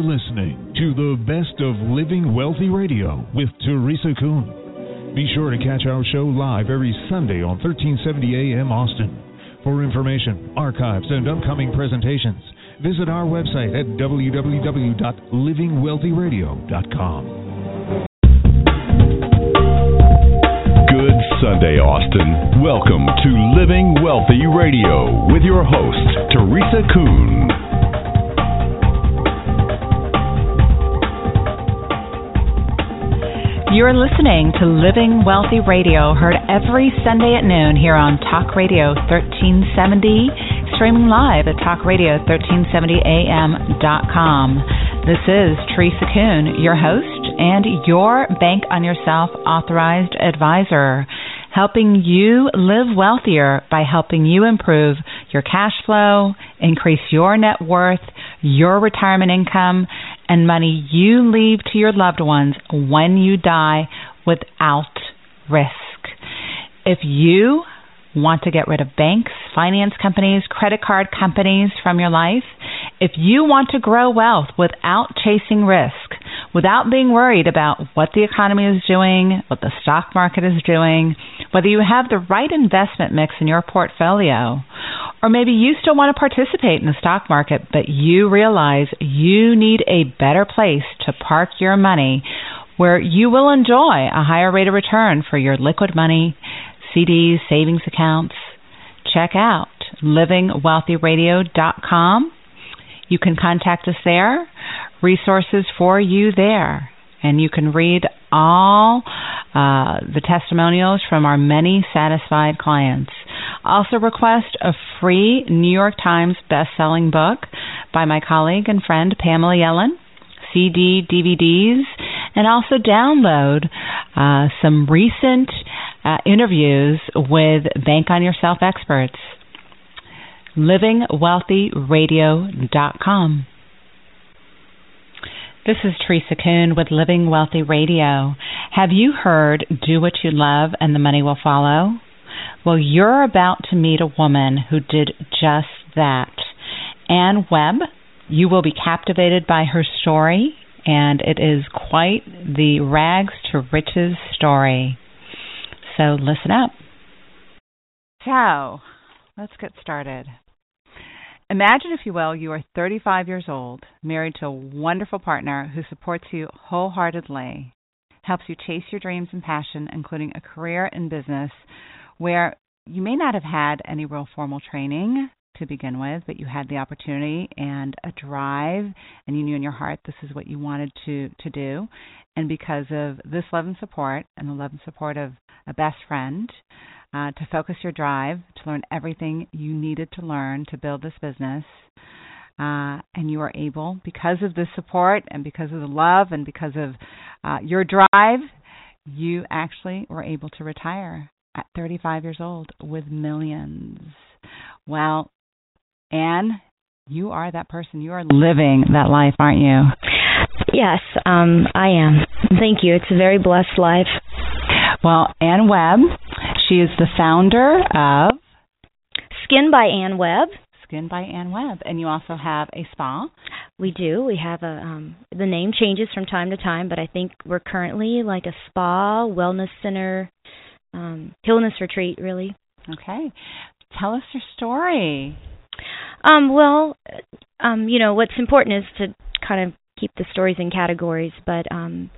You're listening to the best of Living Wealthy Radio with Teresa Kuhn. Be sure to catch our show live every Sunday on 1370 AM Austin. For information, archives, and upcoming presentations, visit our website at www.livingwealthyradio.com. Good Sunday, Austin. Welcome to Living Wealthy Radio with your host, Teresa Kuhn. You're listening to Living Wealthy Radio, heard every Sunday at noon here on Talk Radio 1370, streaming live at talkradio1370am.com. This is Teresa Kuhn, your host and your Bank on Yourself authorized advisor, helping you live wealthier by helping you improve your cash flow, increase your net worth, your retirement income, and money you leave to your loved ones when you die without risk. If you want to get rid of banks, finance companies, credit card companies from your life, if you want to grow wealth without chasing risk, without being worried about what the economy is doing, what the stock market is doing, whether you have the right investment mix in your portfolio, or maybe you still want to participate in the stock market, but you realize you need a better place to park your money where you will enjoy a higher rate of return for your liquid money, CDs, savings accounts. Check out livingwealthyradio.com. You can contact us there, resources for you there, and you can read all uh, the testimonials from our many satisfied clients. Also, request a free New York Times best-selling book by my colleague and friend Pamela Yellen, CD, DVDs, and also download uh, some recent uh, interviews with Bank on Yourself experts. LivingWealthyRadio.com. This is Teresa Kuhn with Living Wealthy Radio. Have you heard Do What You Love and the Money Will Follow? Well, you're about to meet a woman who did just that. Ann Webb, you will be captivated by her story, and it is quite the rags to riches story. So listen up. So, let's get started. Imagine, if you will, you are 35 years old, married to a wonderful partner who supports you wholeheartedly, helps you chase your dreams and passion, including a career in business where you may not have had any real formal training to begin with, but you had the opportunity and a drive, and you knew in your heart this is what you wanted to to do. And because of this love and support, and the love and support of a best friend, uh, to focus your drive, to learn everything you needed to learn to build this business. Uh, and you are able, because of the support and because of the love and because of uh, your drive, you actually were able to retire at 35 years old with millions. Well, Ann, you are that person. You are living that life, aren't you? Yes, um, I am. Thank you. It's a very blessed life. Well, Ann Webb, she is the founder of Skin by Ann Webb. Skin by Ann Webb, and you also have a spa. We do. We have a um, the name changes from time to time, but I think we're currently like a spa, wellness center, um, Hillness retreat, really. Okay, tell us your story. Um, well, um, you know what's important is to kind of keep the stories in categories, but um,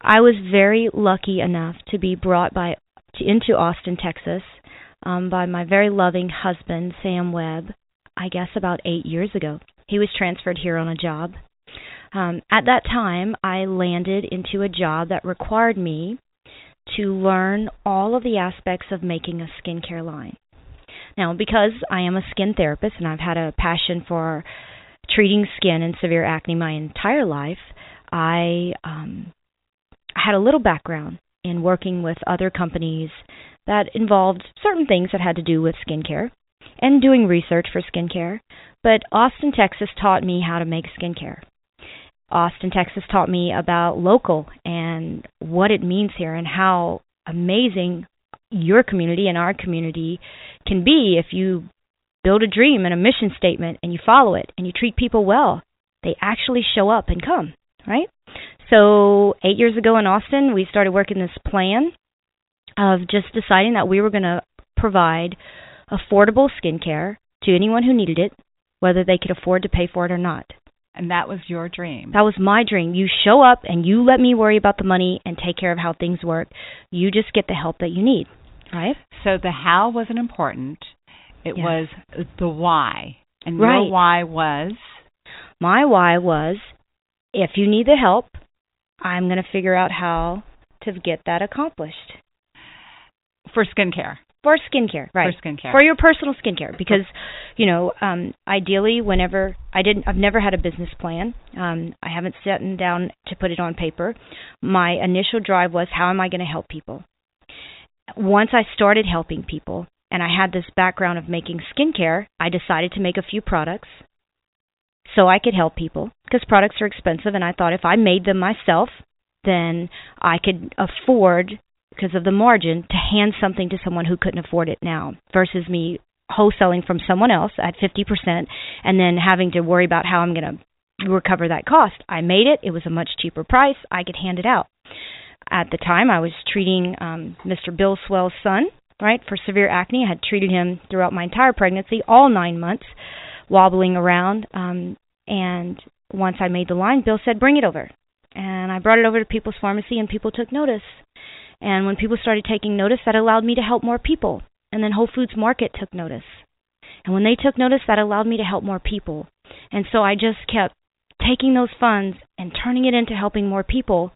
I was very lucky enough to be brought by to, into Austin, Texas, um, by my very loving husband Sam Webb. I guess about eight years ago, he was transferred here on a job. Um, at that time, I landed into a job that required me to learn all of the aspects of making a skincare line. Now, because I am a skin therapist and I've had a passion for treating skin and severe acne my entire life, I um, had a little background in working with other companies that involved certain things that had to do with skincare and doing research for skincare. But Austin, Texas taught me how to make skincare. Austin, Texas taught me about local and what it means here and how amazing your community and our community can be if you build a dream and a mission statement and you follow it and you treat people well. They actually show up and come, right? So, 8 years ago in Austin, we started working this plan of just deciding that we were going to provide affordable skincare to anyone who needed it, whether they could afford to pay for it or not. And that was your dream. That was my dream. You show up and you let me worry about the money and take care of how things work. You just get the help that you need, right? So the how wasn't important. It Yes. was the why. And Right. your why was My why was if you need the help, I'm going to figure out how to get that accomplished. for skincare. For skincare, right? For skincare. For your personal skincare, because you know, um, ideally, whenever I didn't, I've never had a business plan. Um, I haven't sat down to put it on paper. My initial drive was, how am I going to help people? Once I started helping people, and I had this background of making skincare, I decided to make a few products so I could help people because products are expensive, and I thought if I made them myself, then I could afford because of the margin to hand something to someone who couldn't afford it now versus me wholesaling from someone else at 50% and then having to worry about how I'm going to recover that cost. I made it. It was a much cheaper price. I could hand it out. At the time, I was treating um, Mr. Bill Swail's son, right, for severe acne. I had treated him throughout my entire pregnancy, all nine months, wobbling around. Um, and once I made the line, Bill said, "Bring it over." And I brought it over to People's Pharmacy, and people took notice. And when people started taking notice, that allowed me to help more people. And then Whole Foods Market took notice. And when they took notice, that allowed me to help more people. And so I just kept taking those funds and turning it into helping more people.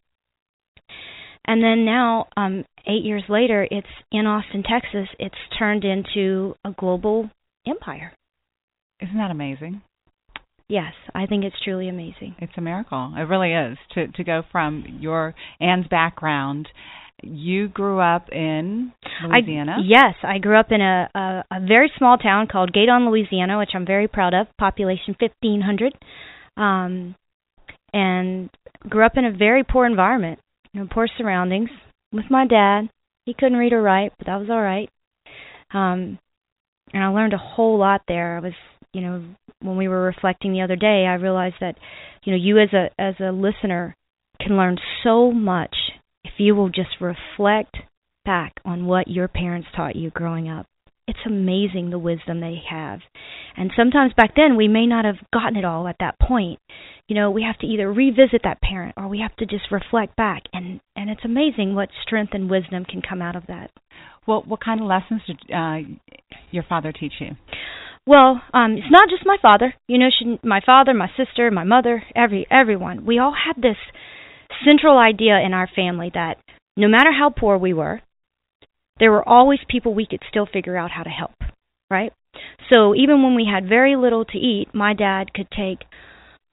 And then now, um, eight years later, it's in Austin, Texas. It's turned into a global empire. Isn't that amazing? Yes, I think it's truly amazing. It's a miracle. It really is to to go from your Ann's background. You grew up in Louisiana. I, yes, I grew up in a, a a very small town called Gueydan, Louisiana, which I'm very proud of. Population 1,500, um, and grew up in a very poor environment, you know, poor surroundings. With my dad, he couldn't read or write, but that was all right. Um, and I learned a whole lot there. I was, you know, when we were reflecting the other day, I realized that, you know, you as a as a listener can learn so much you will just reflect back on what your parents taught you growing up. It's amazing the wisdom they have. And sometimes back then we may not have gotten it all at that point. You know, we have to either revisit that parent or we have to just reflect back and and it's amazing what strength and wisdom can come out of that. Well, what kind of lessons did uh, your father teach you? Well, um it's not just my father. You know, she, my father, my sister, my mother, every everyone. We all had this central idea in our family that no matter how poor we were, there were always people we could still figure out how to help, right? So even when we had very little to eat, my dad could take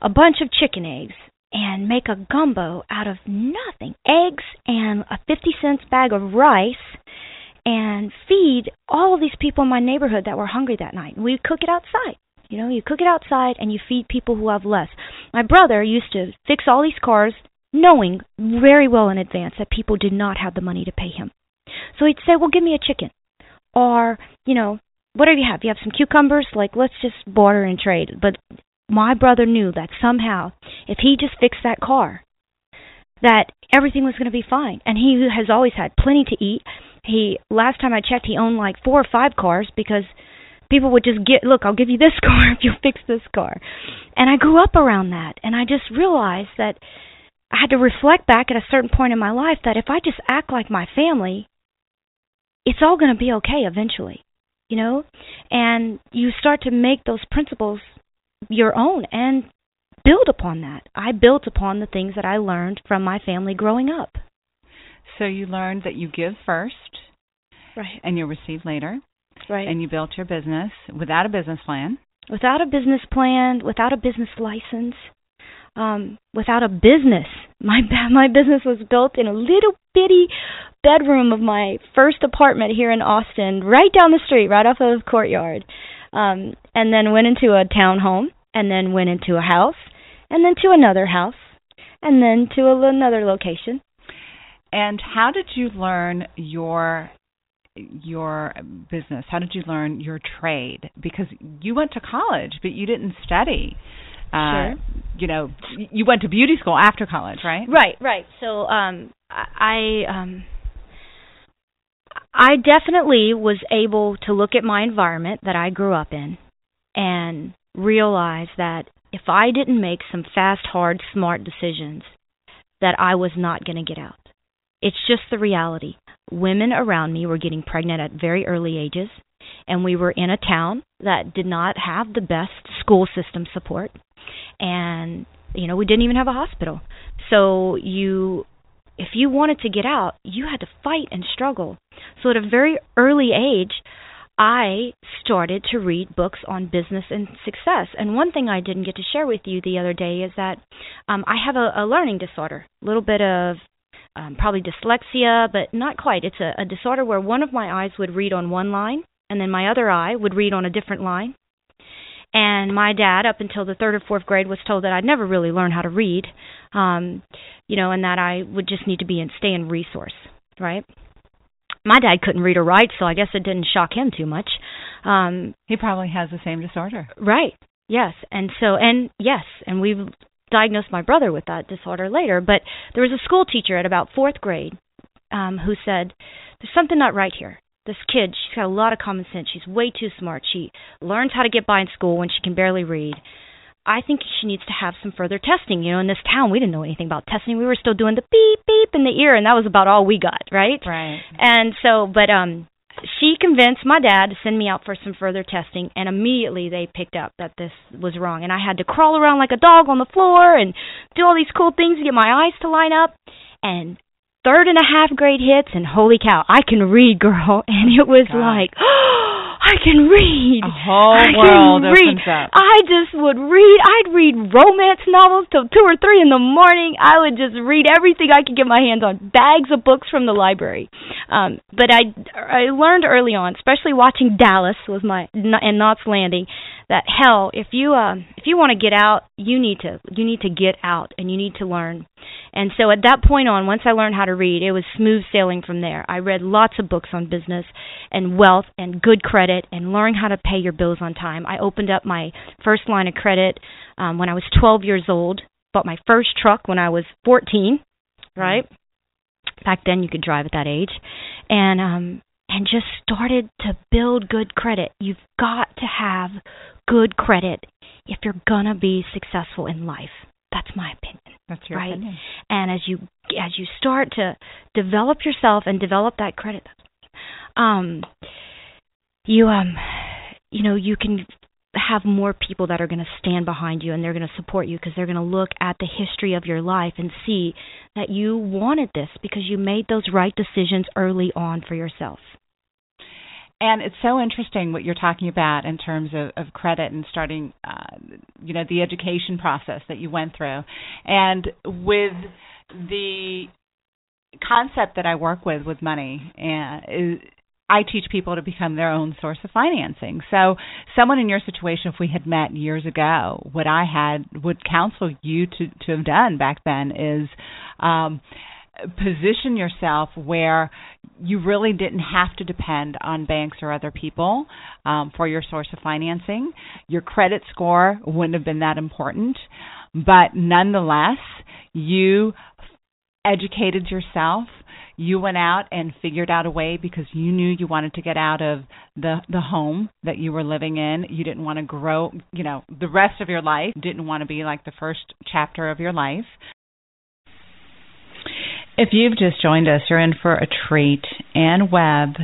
a bunch of chicken eggs and make a gumbo out of nothing. Eggs and a 50 cents bag of rice and feed all these people in my neighborhood that were hungry that night. We cook it outside. You know, you cook it outside and you feed people who have less. My brother used to fix all these cars knowing very well in advance that people did not have the money to pay him. So he'd say, "Well, give me a chicken." Or, you know, whatever you have. You have some cucumbers, like let's just barter and trade. But my brother knew that somehow if he just fixed that car, that everything was going to be fine. And he has always had plenty to eat. He last time I checked, he owned like four or five cars because people would just get, look, I'll give you this car if you fix this car. And I grew up around that, and I just realized that I had to reflect back at a certain point in my life that if I just act like my family, it's all going to be okay eventually, you know? And you start to make those principles your own and build upon that. I built upon the things that I learned from my family growing up. So you learned that you give first Right. and you receive later, Right. and you built your business without a business plan. without a business plan, without a business license, um, without a business. My my business was built in a little bitty bedroom of my first apartment here in Austin, right down the street, right off of Courtyard, um, and then went into a townhome, and then went into a house, and then to another house, and then to a, another location. And how did you learn your your business? How did you learn your trade? Because you went to college, but you didn't study. Uh, sure. You know, you went to beauty school after college, right? Right, right. So, um, I um, I definitely was able to look at my environment that I grew up in and realize that if I didn't make some fast, hard, smart decisions, that I was not going to get out. It's just the reality. Women around me were getting pregnant at very early ages, and we were in a town that did not have the best school system support. And, you know, we didn't even have a hospital. So you if you wanted to get out, you had to fight and struggle. So at a very early age, I started to read books on business and success. And one thing I didn't get to share with you the other day is that um, I have a, a learning disorder, a little bit of um, probably dyslexia, but not quite. It's a, a disorder where one of my eyes would read on one line, and then my other eye would read on a different line. And my dad, up until the third or fourth grade, was told that I'd never really learn how to read, um, you know, and that I would just need to be in stay in resource, right? My dad couldn't read or write, so I guess it didn't shock him too much. Um, he probably has the same disorder, right? Yes, and so and yes, and we've diagnosed my brother with that disorder later. But there was a school teacher at about fourth grade um, who said, "There's something not right here." This kid, she's got a lot of common sense. She's way too smart. She learns how to get by in school when she can barely read. I think she needs to have some further testing. You know, in this town, we didn't know anything about testing. We were still doing the beep beep in the ear, and that was about all we got, right? Right. And so, but um, she convinced my dad to send me out for some further testing, and immediately they picked up that this was wrong. And I had to crawl around like a dog on the floor and do all these cool things to get my eyes to line up. And third and a half grade hits, and holy cow, I can read, girl. And it was God. like, oh, I can read. A whole I world can read. I just would read. I'd read romance novels till two or three in the morning. I would just read everything I could get my hands on, bags of books from the library. Um, but I I learned early on, especially watching Dallas was my and Knots Landing, that hell, if you uh, if you want to get out, you need to you need to get out and you need to learn. And so at that point on, once I learned how to read, it was smooth sailing from there. I read lots of books on business and wealth and good credit and learning how to pay your bills on time. I opened up my first line of credit um, when I was 12 years old. Bought my first truck when I was 14. Right. Back then, you could drive at that age, and um, and just started to build good credit. You've got to have good credit if you're gonna be successful in life. That's my opinion. That's your right? opinion. And as you as you start to develop yourself and develop that credit, um, you um, you know, you can have more people that are going to stand behind you and they're going to support you because they're going to look at the history of your life and see that you wanted this because you made those right decisions early on for yourself. And it's so interesting what you're talking about in terms of, of credit and starting, uh, you know, the education process that you went through. And with the concept that I work with with money, and is, I teach people to become their own source of financing. So, someone in your situation, if we had met years ago, what I had would counsel you to to have done back then is um, position yourself where you really didn't have to depend on banks or other people um, for your source of financing. Your credit score wouldn't have been that important, but nonetheless, you educated yourself. You went out and figured out a way because you knew you wanted to get out of the the home that you were living in. You didn't want to grow, you know, the rest of your life. Didn't want to be like the first chapter of your life. If you've just joined us, you're in for a treat. Ann Webb,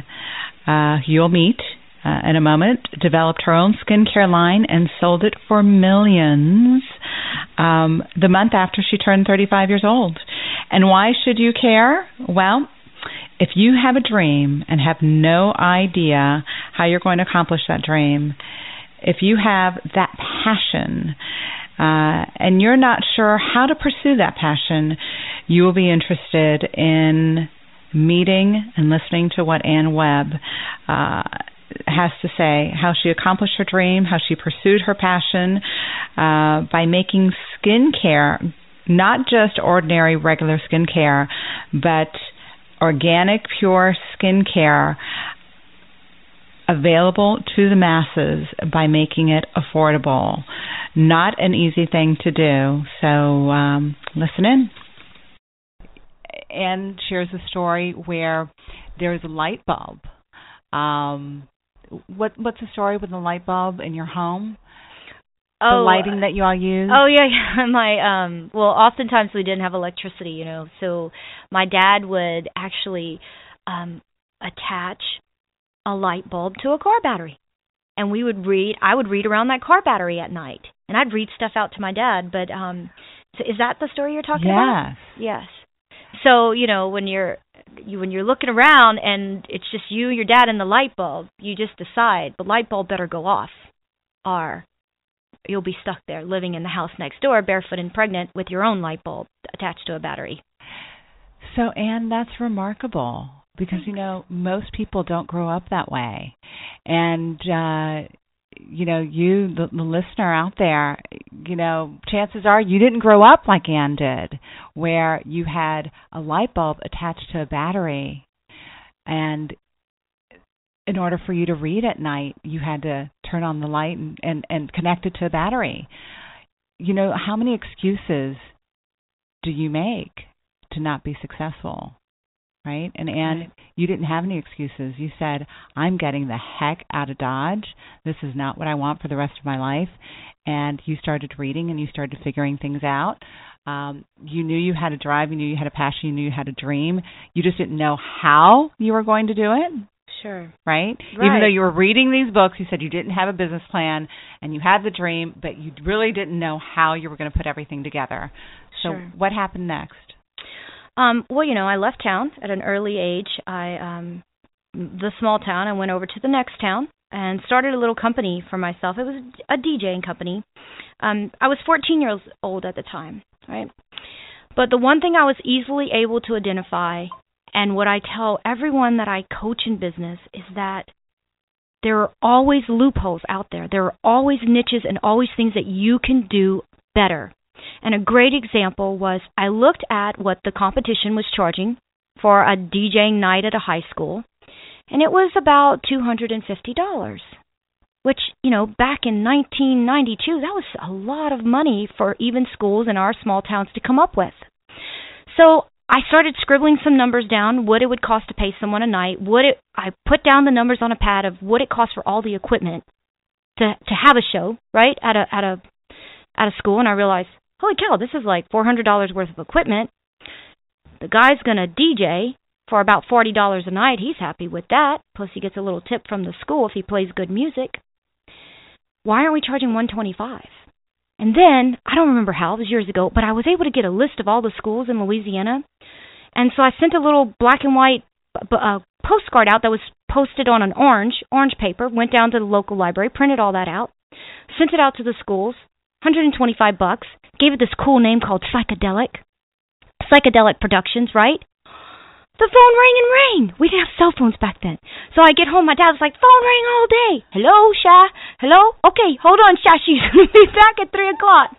uh, you'll meet uh, in a moment, developed her own skincare line and sold it for millions um, the month after she turned 35 years old. And why should you care? Well, if you have a dream and have no idea how you're going to accomplish that dream, if you have that passion uh, and you're not sure how to pursue that passion, you will be interested in meeting and listening to what Ann Webb uh, has to say, how she accomplished her dream, how she pursued her passion uh, by making skincare not just ordinary regular skincare, but organic, pure skincare available to the masses by making it affordable. Not an easy thing to do. So um, listen in. Ann shares a story where there's a light bulb. Um, what what's the story with the light bulb in your home? oh, the lighting that you all use? Oh yeah, yeah. My um well, oftentimes we didn't have electricity, you know. So my dad would actually um attach a light bulb to a car battery. And we would read I would read around that car battery at night. And I'd read stuff out to my dad, but um so is that the story you're talking yes. about? Yes. Yes. So, you know, when you're you when you're looking around and it's just you, your dad and the light bulb, you just decide the light bulb better go off or you'll be stuck there living in the house next door barefoot and pregnant with your own light bulb attached to a battery. So, Ann, that's remarkable because you know most people don't grow up that way, and uh, you know you, the, the listener out there, you know, chances are you didn't grow up like Ann did, where you had a light bulb attached to a battery, and in order for you to read at night, you had to turn on the light and, and, and connect it to a battery. You know, how many excuses do you make to not be successful? Right? And and right. you didn't have any excuses. You said, I'm getting the heck out of Dodge. This is not what I want for the rest of my life. And you started reading and you started figuring things out. Um, you knew you had a drive, you knew you had a passion, you knew you had a dream. You just didn't know how you were going to do it Sure. Right? right? Even though you were reading these books, you said you didn't have a business plan and you had the dream, but you really didn't know how you were going to put everything together. So sure. what happened next? Um, well, you know, I left town at an early age. I um the small town, I went over to the next town and started a little company for myself. It was a DJing company. Um I was 14 years old at the time, right? But the one thing I was easily able to identify and what I tell everyone that I coach in business is that there are always loopholes out there. There are always niches and always things that you can do better. And a great example was I looked at what the competition was charging for a DJing night at a high school, and it was about $250, which, you know, back in 1992, that was a lot of money for even schools in our small towns to come up with. So I started scribbling some numbers down, what it would cost to pay someone a night, what it I put down the numbers on a pad of what it costs for all the equipment to to have a show, right? At a at a at a school and I realized, holy cow, this is like four hundred dollars worth of equipment. The guy's gonna DJ for about forty dollars a night, he's happy with that. Plus he gets a little tip from the school if he plays good music. Why aren't we charging one twenty five? And then, I don't remember how, it was years ago, but I was able to get a list of all the schools in Louisiana. And so I sent a little black and white uh, postcard out that was posted on an orange, orange paper, went down to the local library, printed all that out, sent it out to the schools, 125 bucks, gave it this cool name called Psychedelic. Psychedelic Productions, right? The phone rang and rang. We didn't have cell phones back then. So I get home, my dad was like, phone rang all day. Hello, Sha. Hello? Okay, hold on, Sha. She's going to be back at 3 o'clock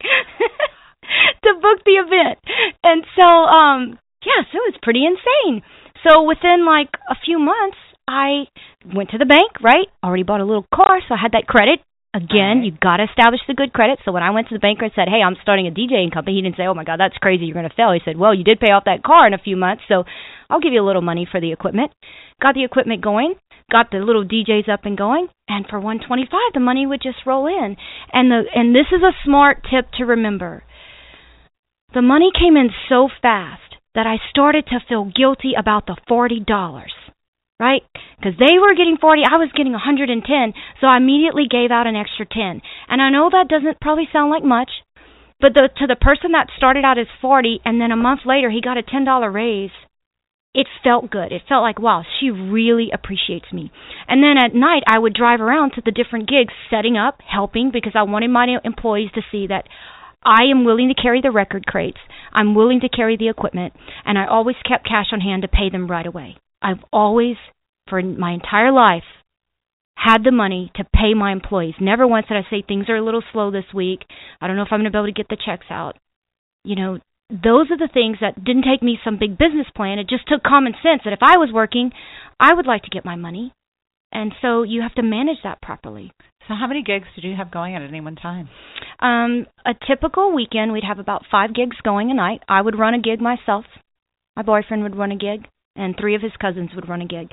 to book the event. And so, um, yeah, so it's pretty insane. So within like a few months, I went to the bank, right? Already bought a little car, so I had that credit. Again, right. you've got to establish the good credit. So when I went to the banker and said, "Hey, I'm starting a DJing company," he didn't say, "Oh my God, that's crazy, you're going to fail." He said, "Well, you did pay off that car in a few months, so I'll give you a little money for the equipment." Got the equipment going, got the little DJs up and going, and for 125, the money would just roll in. And the and this is a smart tip to remember. The money came in so fast that I started to feel guilty about the $40 right? Because they were getting 40, I was getting 110, so I immediately gave out an extra 10. And I know that doesn't probably sound like much, but the, to the person that started out as 40 and then a month later he got a $10 raise, it felt good. It felt like, wow, she really appreciates me. And then at night, I would drive around to the different gigs, setting up, helping, because I wanted my employees to see that I am willing to carry the record crates. I'm willing to carry the equipment, and I always kept cash on hand to pay them right away. I've always, for my entire life, had the money to pay my employees. Never once did I say things are a little slow this week. I don't know if I'm going to be able to get the checks out. You know, those are the things that didn't take me some big business plan. It just took common sense that if I was working, I would like to get my money. And so you have to manage that properly. So how many gigs did you have going at any one time? Um, a typical weekend, we'd have about five gigs going a night. I would run a gig myself. My boyfriend would run a gig, and three of his cousins would run a gig.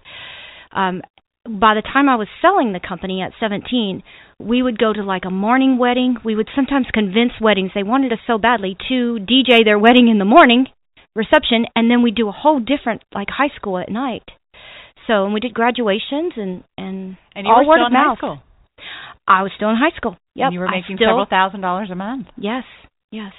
Um, by the time I was selling the company at 17, we would go to like a morning wedding. We would sometimes convince weddings they wanted us so badly to DJ their wedding in the morning reception, and then we'd do a whole different like high school at night. So and we did graduations and and, and you all were word still of in mouth. high school. I was still in high school. Yep. And you were making still, several thousand dollars a month. Yes. Yes.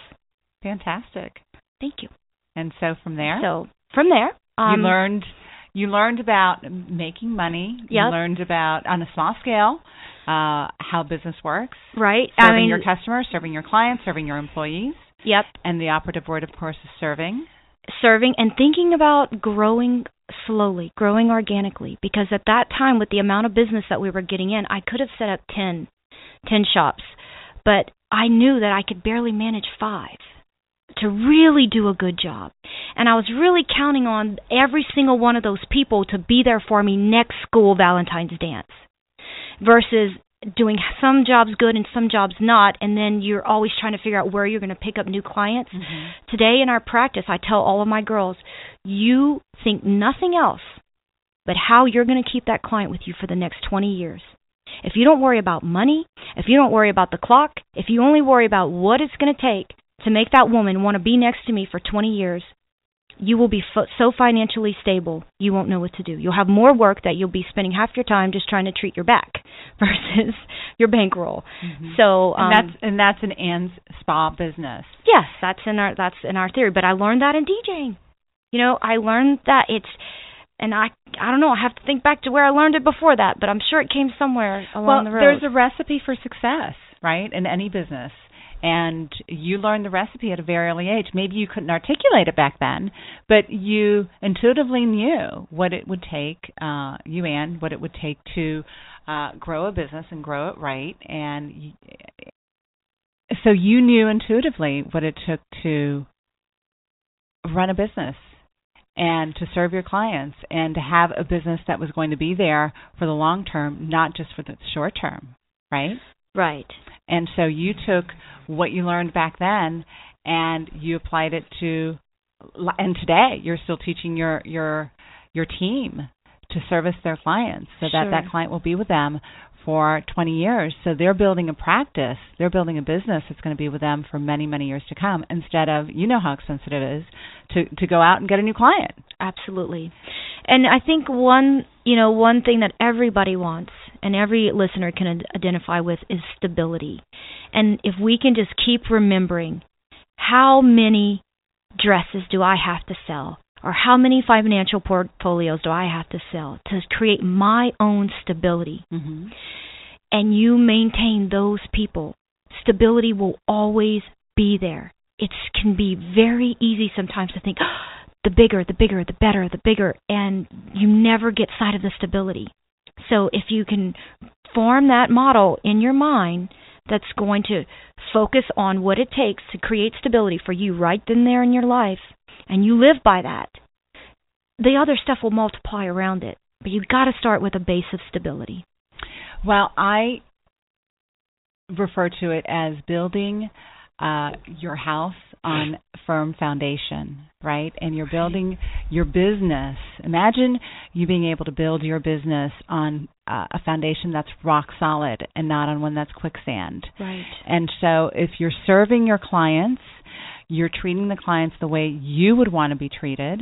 Fantastic. Thank you. And so from there, So from there, um, you learned you learned about making money. You learned about on a small scale uh, how business works, right. serving I mean, your customers, serving your clients, serving your employees, Yep. and the operative word, of course, is serving. serving and thinking about growing slowly, growing organically. Because at that time, with the amount of business that we were getting in, I could have set up 10, 10 shops, but I knew that I could barely manage five to really do a good job. And I was really counting on every single one of those people to be there for me next school Valentine's dance versus doing some jobs good and some jobs not and then you're always trying to figure out where you're going to pick up new clients mm-hmm. Today in our practice, I tell all of my girls, you think nothing else but how you're going to keep that client with you for the next 20 years. If you don't worry about money, if you don't worry about the clock, if you only worry about what it's going to take to make that woman want to be next to me for 20 years, you will be fo- so financially stable you won't know what to do. You'll have more work that you'll be spending half your time just trying to treat your back versus your bankroll. So um, and that's and that's an Ann's spa business. Yes, that's in our that's in our theory. But I learned that in DJing. You know, I learned that it's, and I I don't know. I have to think back to where I learned it before that, but I'm sure it came somewhere along well, the road. Well, there's a recipe for success, right, in any business. And you learned the recipe at a very early age. Maybe you couldn't articulate it back then, but you intuitively knew what it would take, uh, you and what it would take to uh, grow a business and grow it right. And y- so you knew intuitively what it took to run a business and to serve your clients and to have a business that was going to be there for the long term, not just for the short term, right? Right. And so you took what you learned back then and you applied it to and today you're still teaching your your your team to service their clients so that that client will be with them for 20 years. So they're building a practice, they're building a business that's going to be with them for many many years to come instead of you know how expensive it is to to go out and get a new client. Absolutely. And I think one, you know, one thing that everybody wants and every listener can identify with is stability. And if we can just keep remembering how many dresses do I have to sell or how many financial portfolios do I have to sell to create my own stability Mhm. and you maintain those people, stability will always be there. It can be very easy sometimes to think, the bigger, the bigger, the better, the bigger, and you never get sight of the stability. So if you can form that model in your mind that's going to focus on what it takes to create stability for you right then there in your life, and you live by that, the other stuff will multiply around it. But you've got to start with a base of stability. Well, I refer to it as building uh, your house on firm foundation, right? And you're building your business. Imagine you being able to build your business on uh, a foundation that's rock solid and not on one that's quicksand. Right. And so if you're serving your clients, you're treating the clients the way you would want to be treated.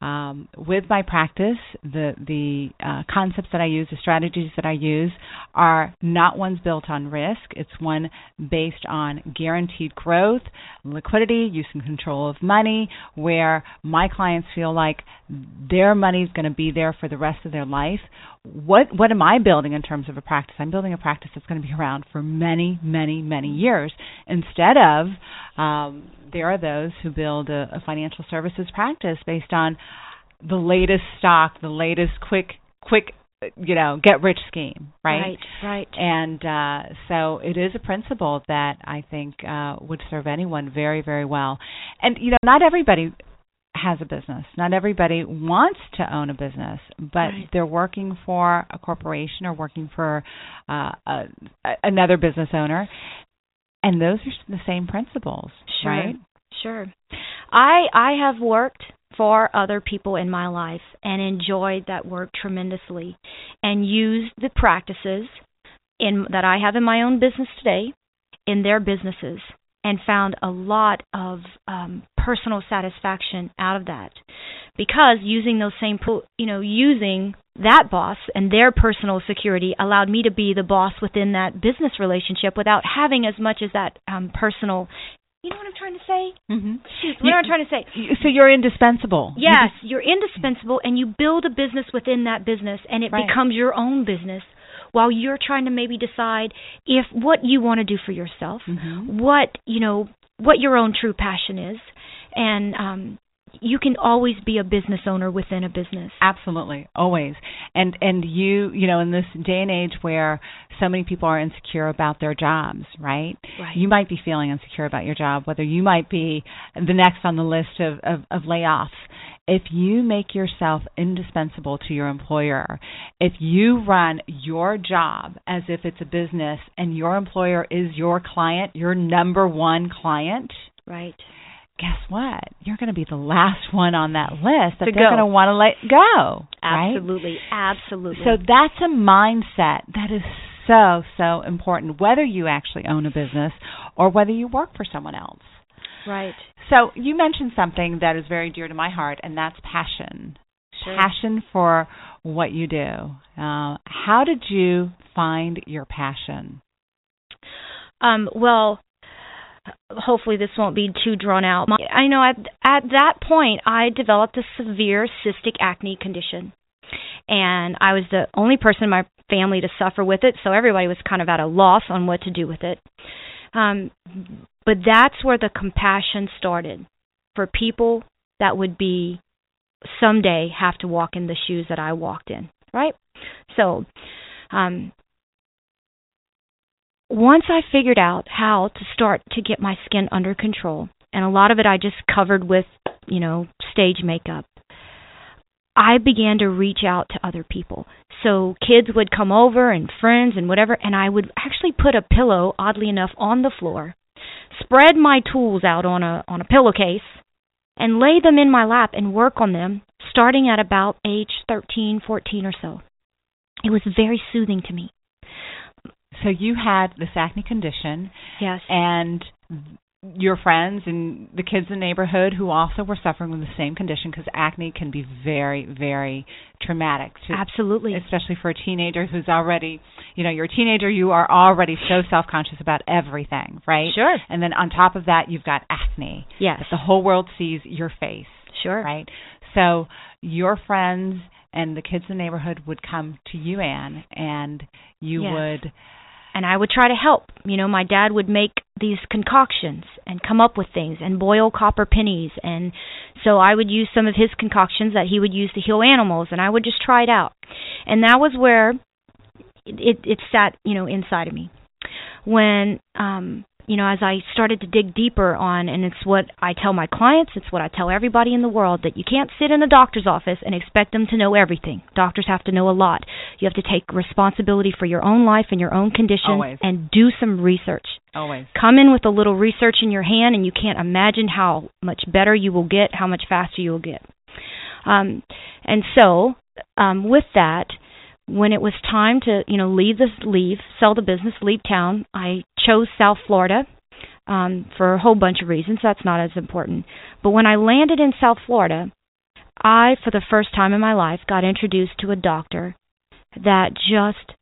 Um, with my practice, the the uh, concepts that I use, the strategies that I use, are not ones built on risk. It's one based on guaranteed growth, liquidity, use and control of money, where my clients feel like their money is going to be there for the rest of their life. What what am I building in terms of a practice? I'm building a practice that's going to be around for many, many, many years. Instead of um, there are those who build a, a financial services practice based on the latest stock, the latest quick quick you know get rich scheme right right, and uh so it is a principle that i think uh would serve anyone very very well and you know not everybody has a business. Not everybody wants to own a business but right. they're working for a corporation or working for uh a, another business owner. And those are the same principles sure. right? Sure. I i have worked for other people in my life and enjoyed that work tremendously and used the practices in that I have in my own business today in their businesses and found a lot of um, personal satisfaction out of that because using those same you know using that boss and their personal security allowed me to be the boss within that business relationship without having as much as that um, personal you know what I'm trying to say? Mm-hmm. what am I trying to say? So you're indispensable. Yes, you're indispensable, and you build a business within that business, and it right. becomes your own business. While you're trying to maybe decide if what you want to do for yourself, mm-hmm. what you know, what your own true passion is, and um, you can always be a business owner within a business. Absolutely, always. And and you, you know, in this day and age where so many people are insecure about their jobs, right? Right. You might be feeling insecure about your job, whether you might be the next on the list of, of, of layoffs. If you make yourself indispensable to your employer, if you run your job as if it's a business and your employer is your client, your number one client, right guess what? You're going to be the last one on that list that to they're going to want to let go. Absolutely, right? absolutely. So that's a mindset that is so so important, whether you actually own a business or whether you work for someone else. Right. So you mentioned something that is very dear to my heart, and that's passion. Sure. Passion for what you do. Uh, how did you find your passion? Um, well, hopefully this won't be too drawn out. My, I know at at that point I developed a severe cystic acne condition. And I was the only person in my family to suffer with it, so everybody was kind of at a loss on what to do with it. Um, but that's where the compassion started for people that would be someday have to walk in the shoes that I walked in, right? So, um, once I figured out how to start to get my skin under control, and a lot of it I just covered with, you know, stage makeup, I began to reach out to other people. So kids would come over and friends and whatever, and I would actually put a pillow, oddly enough, on the floor, spread my tools out on a on a pillowcase, and lay them in my lap and work on them, starting at about age 13, 14 or so. It was very soothing to me so you had this acne condition. Yes. And your friends and the kids in the neighborhood who also were suffering with the same condition because acne can be very very traumatic to, absolutely especially for a teenager who's already you know you're a teenager you are already so self-conscious about everything right sure and then on top of that you've got acne yes the whole world sees your face sure right so your friends and the kids in the neighborhood would come to you Ann and you yes. would and I would try to help. You know, my dad would make these concoctions and come up with things and boil copper pennies and so I would use some of his concoctions that he would use to heal animals and I would just try it out. And that was where it it sat, you know, inside of me. When um you know, as I started to dig deeper on, and it's what I tell my clients, it's what I tell everybody in the world that you can't sit in a doctor's office and expect them to know everything. Doctors have to know a lot. You have to take responsibility for your own life and your own condition Always. and do some research. Always. Come in with a little research in your hand, and you can't imagine how much better you will get, how much faster you will get. Um, and so, um, with that, when it was time to you know leave this leave sell the business leave town i chose south florida um for a whole bunch of reasons that's not as important but when i landed in south florida I, for the first time in my life, got introduced to a doctor that just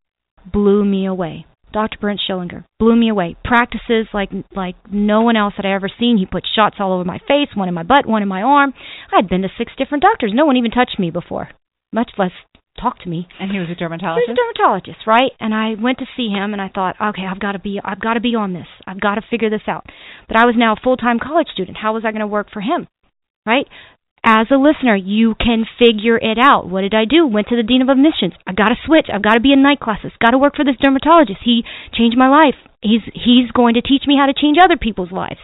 blew me away. Dr. Brent Schillinger blew me away. Practices like like no one else that I ever seen. He put shots all over my face, one in my butt, one in my arm. I'd been to six different doctors. No one even touched me before, much less talk to me. And he was a dermatologist. He was a dermatologist, right? And I went to see him, and I thought, okay, I've got to be, I've got to be on this. I've got to figure this out. But I was now a full-time college student. How was I going to work for him, right? as a listener, you can figure it out. What did I do? Went to the dean of admissions. I got to switch. I've got to be in night classes. Got to work for this dermatologist. He changed my life. He's he's going to teach me how to change other people's lives.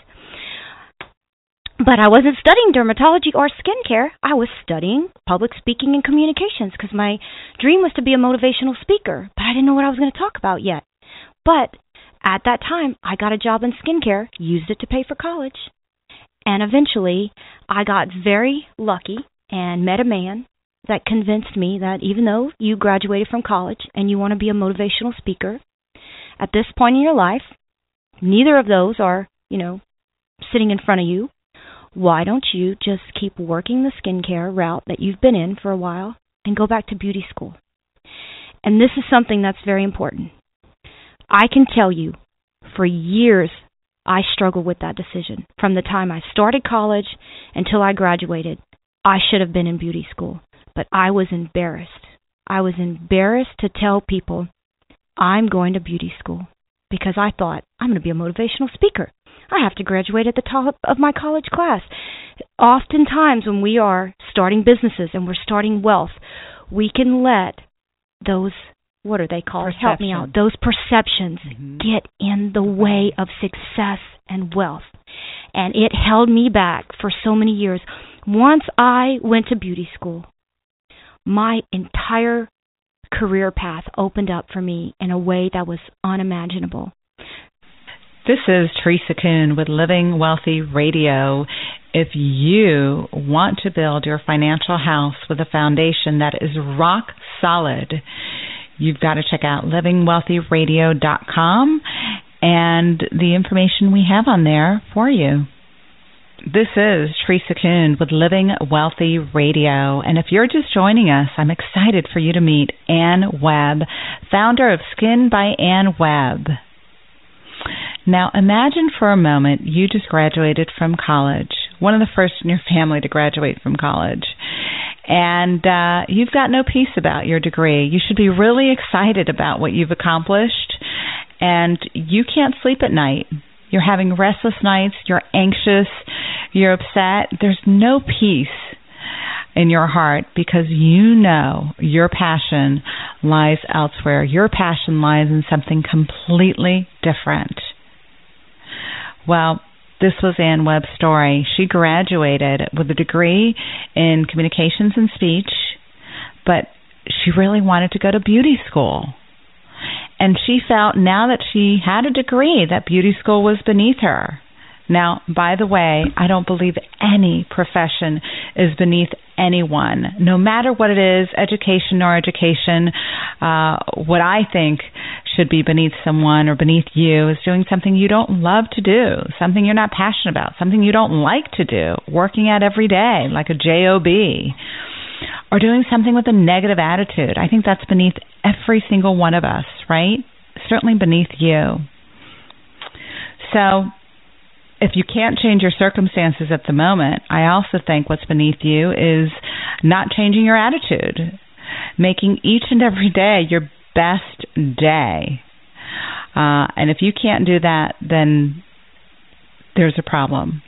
But I wasn't studying dermatology or skincare. I was studying public speaking and communications because my dream was to be a motivational speaker, but I didn't know what I was going to talk about yet. But at that time, I got a job in skincare, used it to pay for college, and eventually, I got very lucky and met a man that convinced me that even though you graduated from college and you want to be a motivational speaker, at this point in your life, neither of those are, you know, sitting in front of you. Why don't you just keep working the skincare route that you've been in for a while and go back to beauty school? And this is something that's very important. I can tell you for years I struggled with that decision. From the time I started college until I graduated, I should have been in beauty school, but I was embarrassed. I was embarrassed to tell people I'm going to beauty school because I thought I'm going to be a motivational speaker. I have to graduate at the top of my college class. Oftentimes, when we are starting businesses and we're starting wealth, we can let those what are they called? Perception. Help me out. Those perceptions mm-hmm. get in the way of success and wealth. And it held me back for so many years. Once I went to beauty school, my entire career path opened up for me in a way that was unimaginable. This is Teresa Kuhn with Living Wealthy Radio. If you want to build your financial house with a foundation that is rock solid, you've got to check out livingwealthyradio.com and the information we have on there for you. This is Teresa Kuhn with Living Wealthy Radio. And if you're just joining us, I'm excited for you to meet Ann Webb, founder of Skin by Ann Webb. Now, imagine for a moment you just graduated from college, one of the first in your family to graduate from college and uh, you've got no peace about your degree. You should be really excited about what you've accomplished, and you can't sleep at night. You're having restless nights, you're anxious, you're upset. There's no peace in your heart because you know your passion lies elsewhere. Your passion lies in something completely different. Well, this was Ann Webb's story. She graduated with a degree in communications and speech, but she really wanted to go to beauty school. And she felt now that she had a degree that beauty school was beneath her. Now, by the way, I don't believe any profession is beneath anyone, no matter what it is, education or education. Uh, what I think should be beneath someone or beneath you is doing something you don't love to do, something you're not passionate about, something you don't like to do, working at every day, like a job, or doing something with a negative attitude. I think that's beneath every single one of us, right? Certainly beneath you. So, if you can't change your circumstances at the moment, I also think what's beneath you is not changing your attitude, making each and every day your best day. Uh, and if you can't do that, then there's a problem.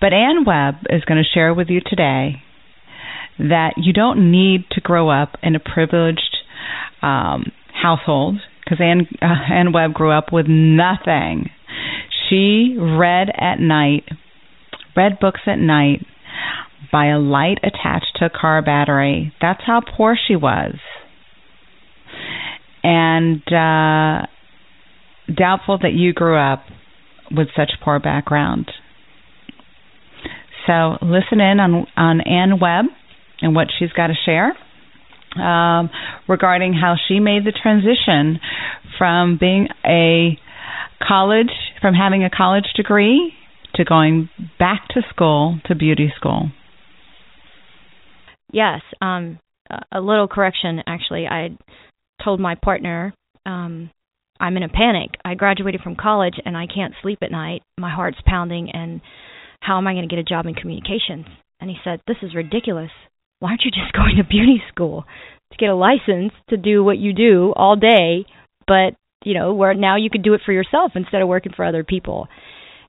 But Ann Webb is going to share with you today that you don't need to grow up in a privileged um, household because Ann, uh, Ann Webb grew up with nothing. She read at night, read books at night by a light attached to a car battery. That's how poor she was and uh, doubtful that you grew up with such poor background. So listen in on on Ann Webb and what she's got to share um, regarding how she made the transition from being a college, from having a college degree to going back to school to beauty school. Yes. Um, a little correction, actually. I told my partner, um, I'm in a panic. I graduated from college and I can't sleep at night. My heart's pounding, and how am I going to get a job in communications? And he said, This is ridiculous. Why aren't you just going to beauty school to get a license to do what you do all day, but you know, where now you could do it for yourself instead of working for other people.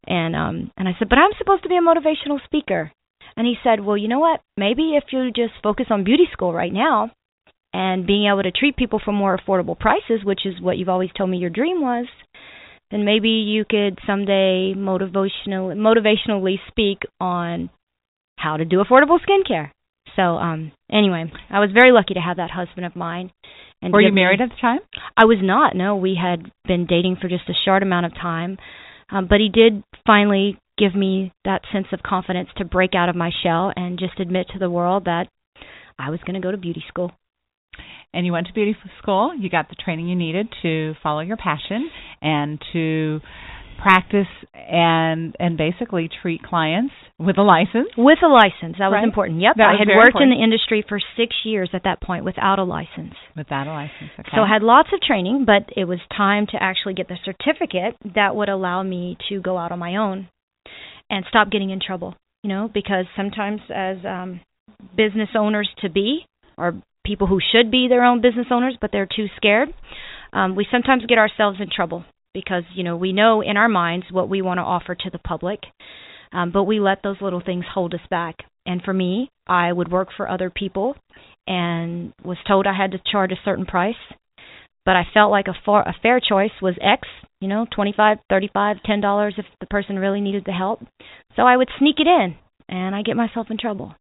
And um and I said, "But I'm supposed to be a motivational speaker." And he said, "Well, you know what? Maybe if you just focus on beauty school right now and being able to treat people for more affordable prices, which is what you've always told me your dream was, then maybe you could someday motivational motivationally speak on how to do affordable skincare." So, um anyway, I was very lucky to have that husband of mine. And Were you married at the time? I was not. No, we had been dating for just a short amount of time. Um, but he did finally give me that sense of confidence to break out of my shell and just admit to the world that I was going to go to beauty school. And you went to beauty school. You got the training you needed to follow your passion and to practice and and basically treat clients with a license. With a license, that was important. Yep, that I had worked important. in the industry for six years at that point without a license. Without a license, okay. So I had lots of training, but it was time to actually get the certificate that would allow me to go out on my own and stop getting in trouble. You know, because sometimes as um, business owners to be, or people who should be their own business owners, but they're too scared, um, we sometimes get ourselves in trouble because you know we know in our minds what we want to offer to the public, um, but we let those little things hold us back. And for me, I would work for other people and was told I had to charge a certain price, but I felt like a, far, a fair choice was X, you know, twenty-five, thirty-five, ten dollars if the person really needed the help. So I would sneak it in, and I get myself in trouble.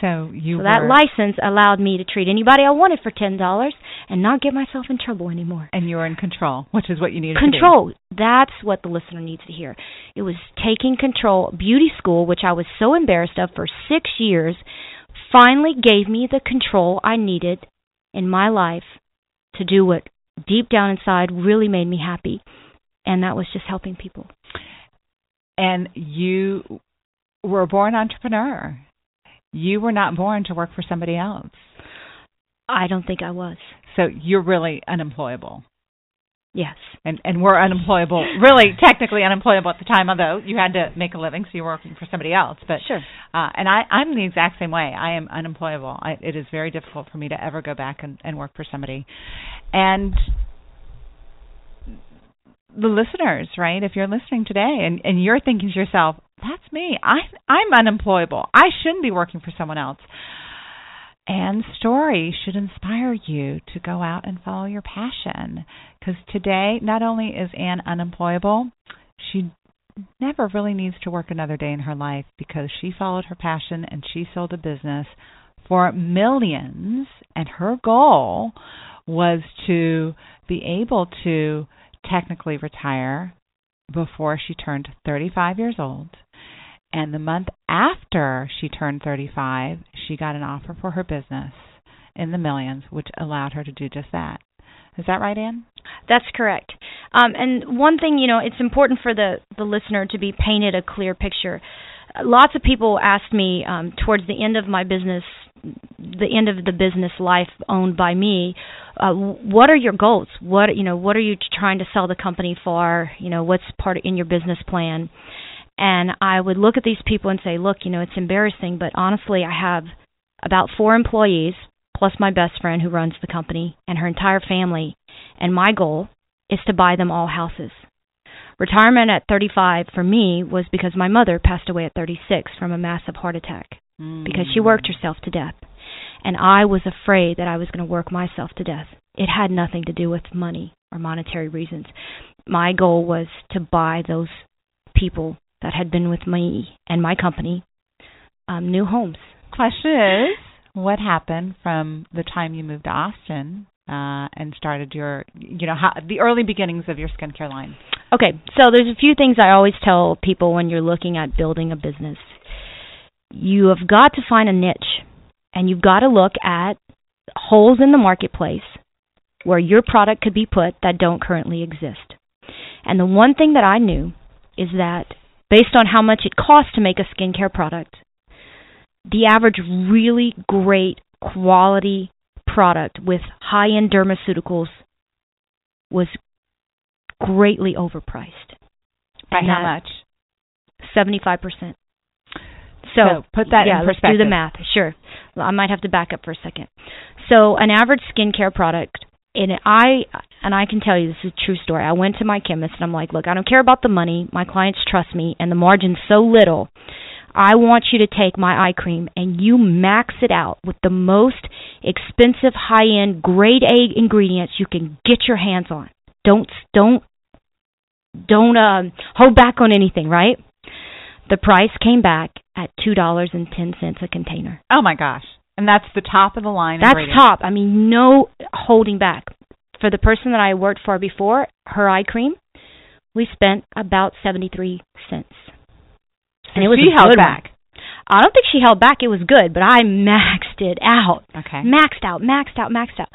So you so were... that license allowed me to treat anybody I wanted for ten dollars and not get myself in trouble anymore. And you're in control, which is what you needed. Control. That's what the listener needs to hear. It was taking control. Beauty school, which I was so embarrassed of for six years, finally gave me the control I needed in my life to do what deep down inside really made me happy, and that was just helping people. And you were a born entrepreneur you were not born to work for somebody else. I don't think I was. So you're really unemployable. Yes. And and we're unemployable, really technically unemployable at the time, although you had to make a living, so you were working for somebody else. But sure. Uh, and I I'm the exact same way. I am unemployable. I, it is very difficult for me to ever go back and, and work for somebody. And the listeners, right? If you're listening today and and you're thinking to yourself, that's me. I I'm unemployable. I shouldn't be working for someone else. Ann's story should inspire you to go out and follow your passion. Because today, not only is Ann unemployable, she never really needs to work another day in her life because she followed her passion and she sold a business for millions. And her goal was to be able to technically retire before she turned 35 years old and the month after she turned 35, she got an offer for her business in the millions, which allowed her to do just that. Is that right, Ann? That's correct. Um, and one thing, you know, it's important for the the listener to be painted a clear picture. Lots of people asked me um, towards the end of my business, the end of the business life owned by me, uh, what are your goals? What you know, what are you trying to sell the company for? You know, what's part in your business plan? And I would look at these people and say, look, you know, it's embarrassing, but honestly, I have about four employees plus my best friend who runs the company and her entire family. And my goal is to buy them all houses. Retirement at 35 for me was because my mother passed away at 36 from a massive heart attack mm. because she worked herself to death. And I was afraid that I was going to work myself to death. It had nothing to do with money or monetary reasons. My goal was to buy those people that had been with me and my company um, new homes. Question is, what happened from the time you moved to Austin uh, and started your, you know, how, the early beginnings of your skincare line? Okay, so there's a few things I always tell people when you're looking at building a business. You have got to find a niche, and you've got to look at holes in the marketplace where your product could be put that don't currently exist. And the one thing that I knew is that based on how much it costs to make a skincare product. the average really great quality product with high-end dermaceuticals was greatly overpriced. By And how much? Seventy-five percent. So, put that yeah, in let's do the math. Sure. I might have to back up for a second. So, an average skincare product, and I and I can tell you this is a true story. I went to my chemist and I'm like, look, I don't care about the money. My clients trust me, and the margin's so little. I want you to take my eye cream and you max it out with the most expensive, high-end, grade A ingredients you can get your hands on. Don't don't don't um, hold back on anything, right? The price came back at two dollars and ten cents a container. Oh my gosh. And that's the top of the line. That's top. I mean, no holding back. For the person that I worked for before, her eye cream, we spent about seventy three cents. And it was she held good one. back. I don't think she held back. It was good, but I maxed it out. Okay. Maxed out, maxed out, maxed out.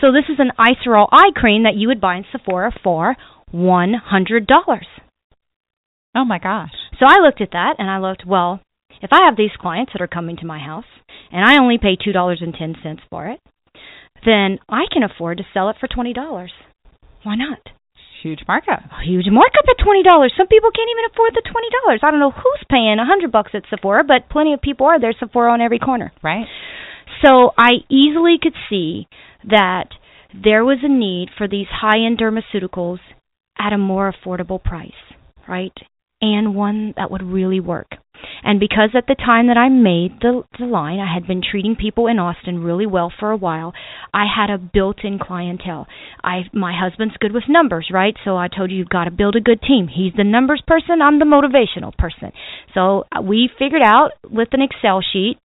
So this is an Icerol eye cream that you would buy in Sephora for one hundred dollars. Oh my gosh. So I looked at that and I looked, well, if I have these clients that are coming to my house and I only pay $2.10 for it, then I can afford to sell it for $20. Why not? Huge markup. A huge markup at $20. Some people can't even afford the $20. I don't know who's paying a 100 bucks at Sephora, but plenty of people are. There's Sephora on every corner. Right? So I easily could see that there was a need for these high-end dermaceuticals at a more affordable price, right? And one that would really work. And because at the time that I made the, the line, I had been treating people in Austin really well for a while, I had a built-in clientele. I my husband's good with numbers, right? So I told you you've got to build a good team. He's the numbers person, I'm the motivational person. So uh, we figured out with an Excel sheet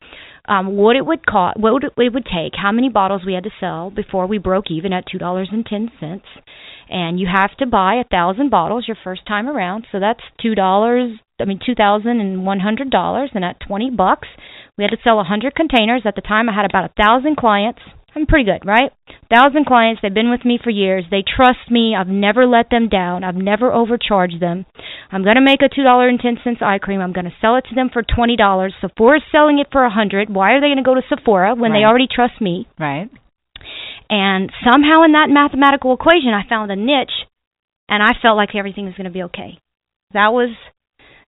um, what it would cost, what it would take, how many bottles we had to sell before we broke even at two dollars and ten cents, and you have to buy a thousand bottles your first time around, so that's two dollars. I mean, two thousand and one hundred dollars, and at twenty bucks, we had to sell a hundred containers. At the time, I had about a thousand clients. I'm pretty good, right? Thousand clients. They've been with me for years. They trust me. I've never let them down. I've never overcharged them. I'm gonna make a two dollar and ten cents eye cream. I'm gonna sell it to them for twenty dollars. Sephora's selling it for a hundred. Why are they gonna go to Sephora when they already trust me? Right? And somehow in that mathematical equation, I found a niche, and I felt like everything was gonna be okay. That was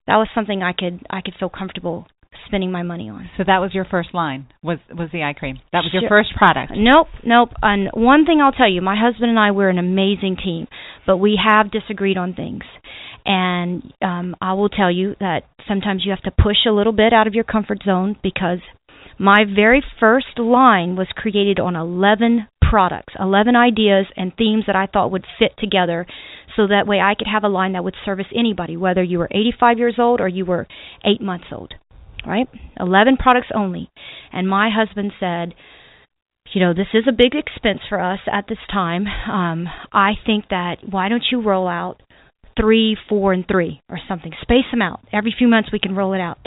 that was something I could I could feel comfortable spending my money on. So that was your first line. Was was the eye cream. That was your Sure. first product. Nope, nope. And one thing I'll tell you, my husband and I we're an amazing team, but we have disagreed on things. And um I will tell you that sometimes you have to push a little bit out of your comfort zone because my very first line was created on 11 products, 11 ideas and themes that I thought would fit together so that way I could have a line that would service anybody, whether you were 85 years old or you were 8 months old. Right? 11 products only. And my husband said, you know, this is a big expense for us at this time. Um, I think that why don't you roll out three, four, and three or something? Space them out. Every few months we can roll it out.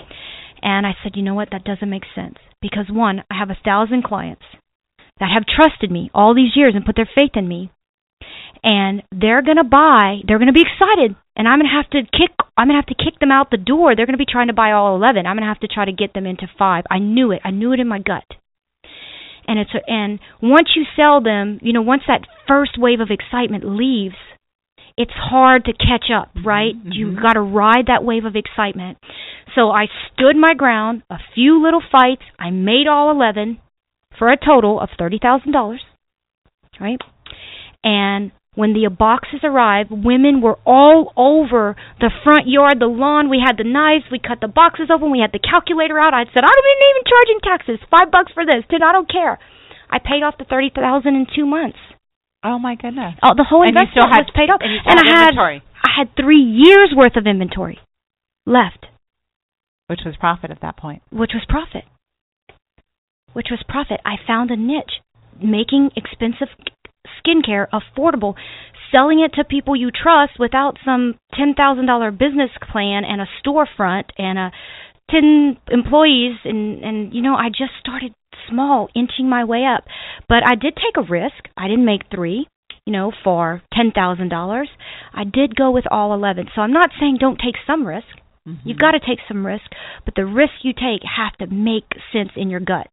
And I said, you know what? That doesn't make sense because one, I have a thousand clients that have trusted me all these years and put their faith in me, and they're gonna buy. They're gonna be excited, and I'm gonna have to kick. I'm gonna have to kick them out the door. They're gonna be trying to buy all eleven. I'm gonna have to try to get them into five. I knew it. I knew it in my gut and it's a, and once you sell them, you know, once that first wave of excitement leaves, it's hard to catch up, mm-hmm. right? You mm-hmm. got to ride that wave of excitement. So I stood my ground, a few little fights, I made all 11 for a total of $30,000, right? And when the boxes arrived, women were all over the front yard, the lawn. We had the knives. We cut the boxes open. We had the calculator out. I said, I'm not even charging taxes. Five bucks for this. Ten. I don't care. I paid off the thirty thousand in two months. Oh my goodness. Oh, the whole And investment still had- was paid off, and still I had had inventory. I had three years worth of inventory left, Which was profit at that point. which was profit. Which was profit. I found a niche, making expensive skincare affordable, selling it to people you trust without some ten thousand dollar business plan and a storefront and a ten employees and and you know I just started small, inching my way up. But I did take a risk. I didn't make three, you know, for ten thousand dollars. I did go with all eleven. So I'm not saying don't take some risk. Mm-hmm. You've got to take some risk, but the risks you take have to make sense in your gut.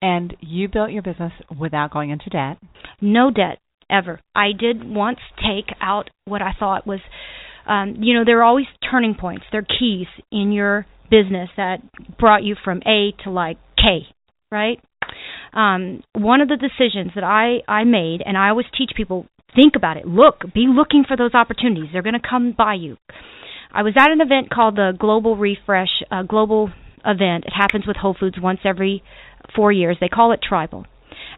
And you built your business without going into debt? No debt ever. I did once take out what I thought was um, you know, there are always turning points. There are keys in your business that brought you from A to like K, right? Um, one of the decisions that I I made, and I always teach people, think about it. Look, be looking for those opportunities. They're going to come by you. I was at an event called the Global Refresh uh, Global event. It happens with Whole Foods once every four years. They call it Tribal.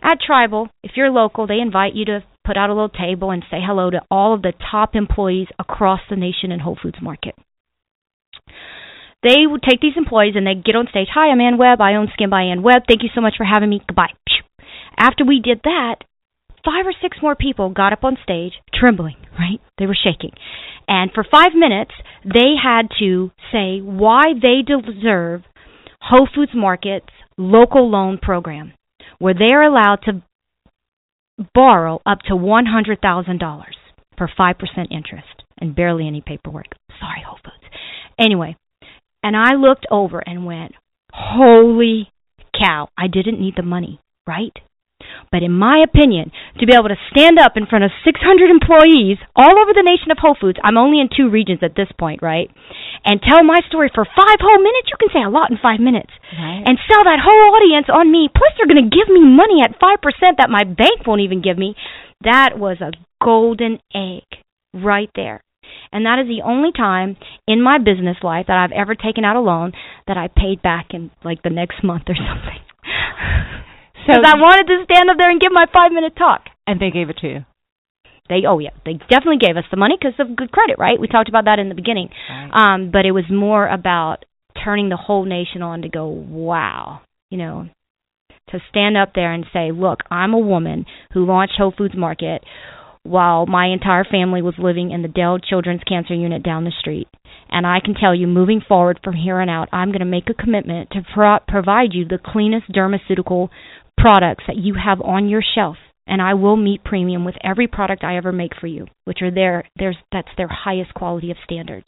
At Tribal, if you're local, they invite you to put out a little table and say hello to all of the top employees across the nation in Whole Foods Market. They would take these employees and they get on stage. Hi, I'm Ann Webb. I own Skin by Ann Webb. Thank you so much for having me. Goodbye. After we did that, five or six more people got up on stage, trembling, right? They were shaking. And for five minutes, they had to say why they deserve Whole Foods Market's local loan program, where they're allowed to borrow up to $100,000 for 5% interest and barely any paperwork. Sorry, Whole Foods. Anyway, and I looked over and went, holy cow, I didn't need the money, right? But in my opinion, to be able to stand up in front of 600 employees all over the nation of Whole Foods, I'm only in two regions at this point, right? And tell my story for five whole minutes, you can say a lot in five minutes. Right. And sell that whole audience on me. Plus, they're going to give me money at 5% that my bank won't even give me. That was a golden egg right there. And that is the only time in my business life that I've ever taken out a loan that I paid back in like the next month or something. Because so, I wanted to stand up there and give my five minute talk. And they gave it to you. They oh yeah, they definitely gave us the money because of good credit, right? We talked about that in the beginning. Right. Um, but it was more about turning the whole nation on to go, wow, you know, to stand up there and say, look, I'm a woman who launched Whole Foods Market while my entire family was living in the Dell Children's Cancer Unit down the street. And I can tell you, moving forward from here on out, I'm going to make a commitment to pro- provide you the cleanest dermaceutical products that you have on your shelf. And I will meet premium with every product I ever make for you, which are their there's that's their highest quality of standards.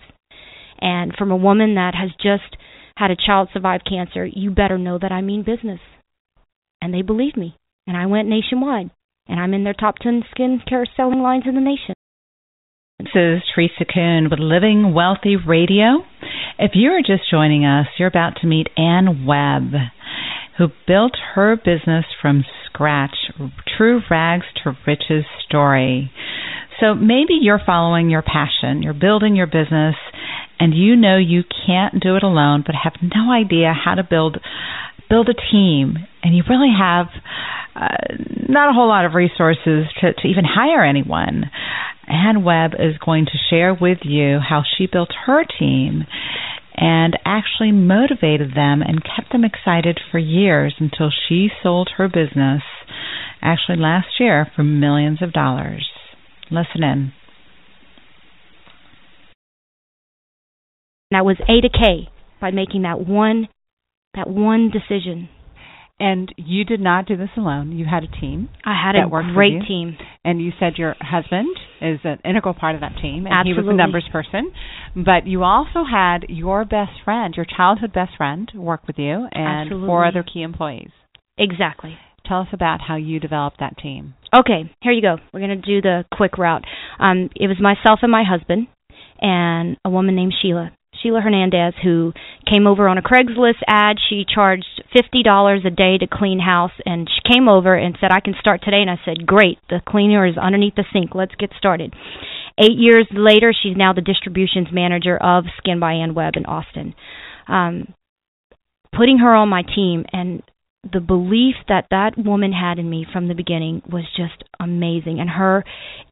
And from a woman that has just had a child survive cancer, you better know that I mean business. And they believe me. And I went nationwide and I'm in their top 10 skincare selling lines in the nation. This is Teresa Kuhn with Living Wealthy Radio. If you are just joining us, you're about to meet Ann Webb, who built her business from scratch, true rags to riches story. So maybe you're following your passion, you're building your business, and you know you can't do it alone, but have no idea how to build build a team, and you really have uh, not a whole lot of resources to, to even hire anyone. Ann Webb is going to share with you how she built her team and actually motivated them and kept them excited for years until she sold her business actually last year for millions of dollars. Listen in. That was A to K by making that one that one decision. And you did not do this alone. You had a team. I had a great team. And you said your husband is an integral part of that team, and Absolutely. he was a numbers person. But you also had your best friend, your childhood best friend, work with you, and Absolutely. four other key employees. Exactly. Tell us about how you developed that team. Okay, here you go. We're going to do the quick route. Um, it was myself and my husband, and a woman named Sheila. Sheila Hernandez, who came over on a Craigslist ad. She charged fifty dollars a day to clean house, and she came over and said, "I can start today." And I said, "Great, the cleaner is underneath the sink. Let's get started." Eight years later, she's now the distributions manager of Skin by Ann Webb in Austin. Um, putting her on my team and the belief that that woman had in me from the beginning was just amazing and her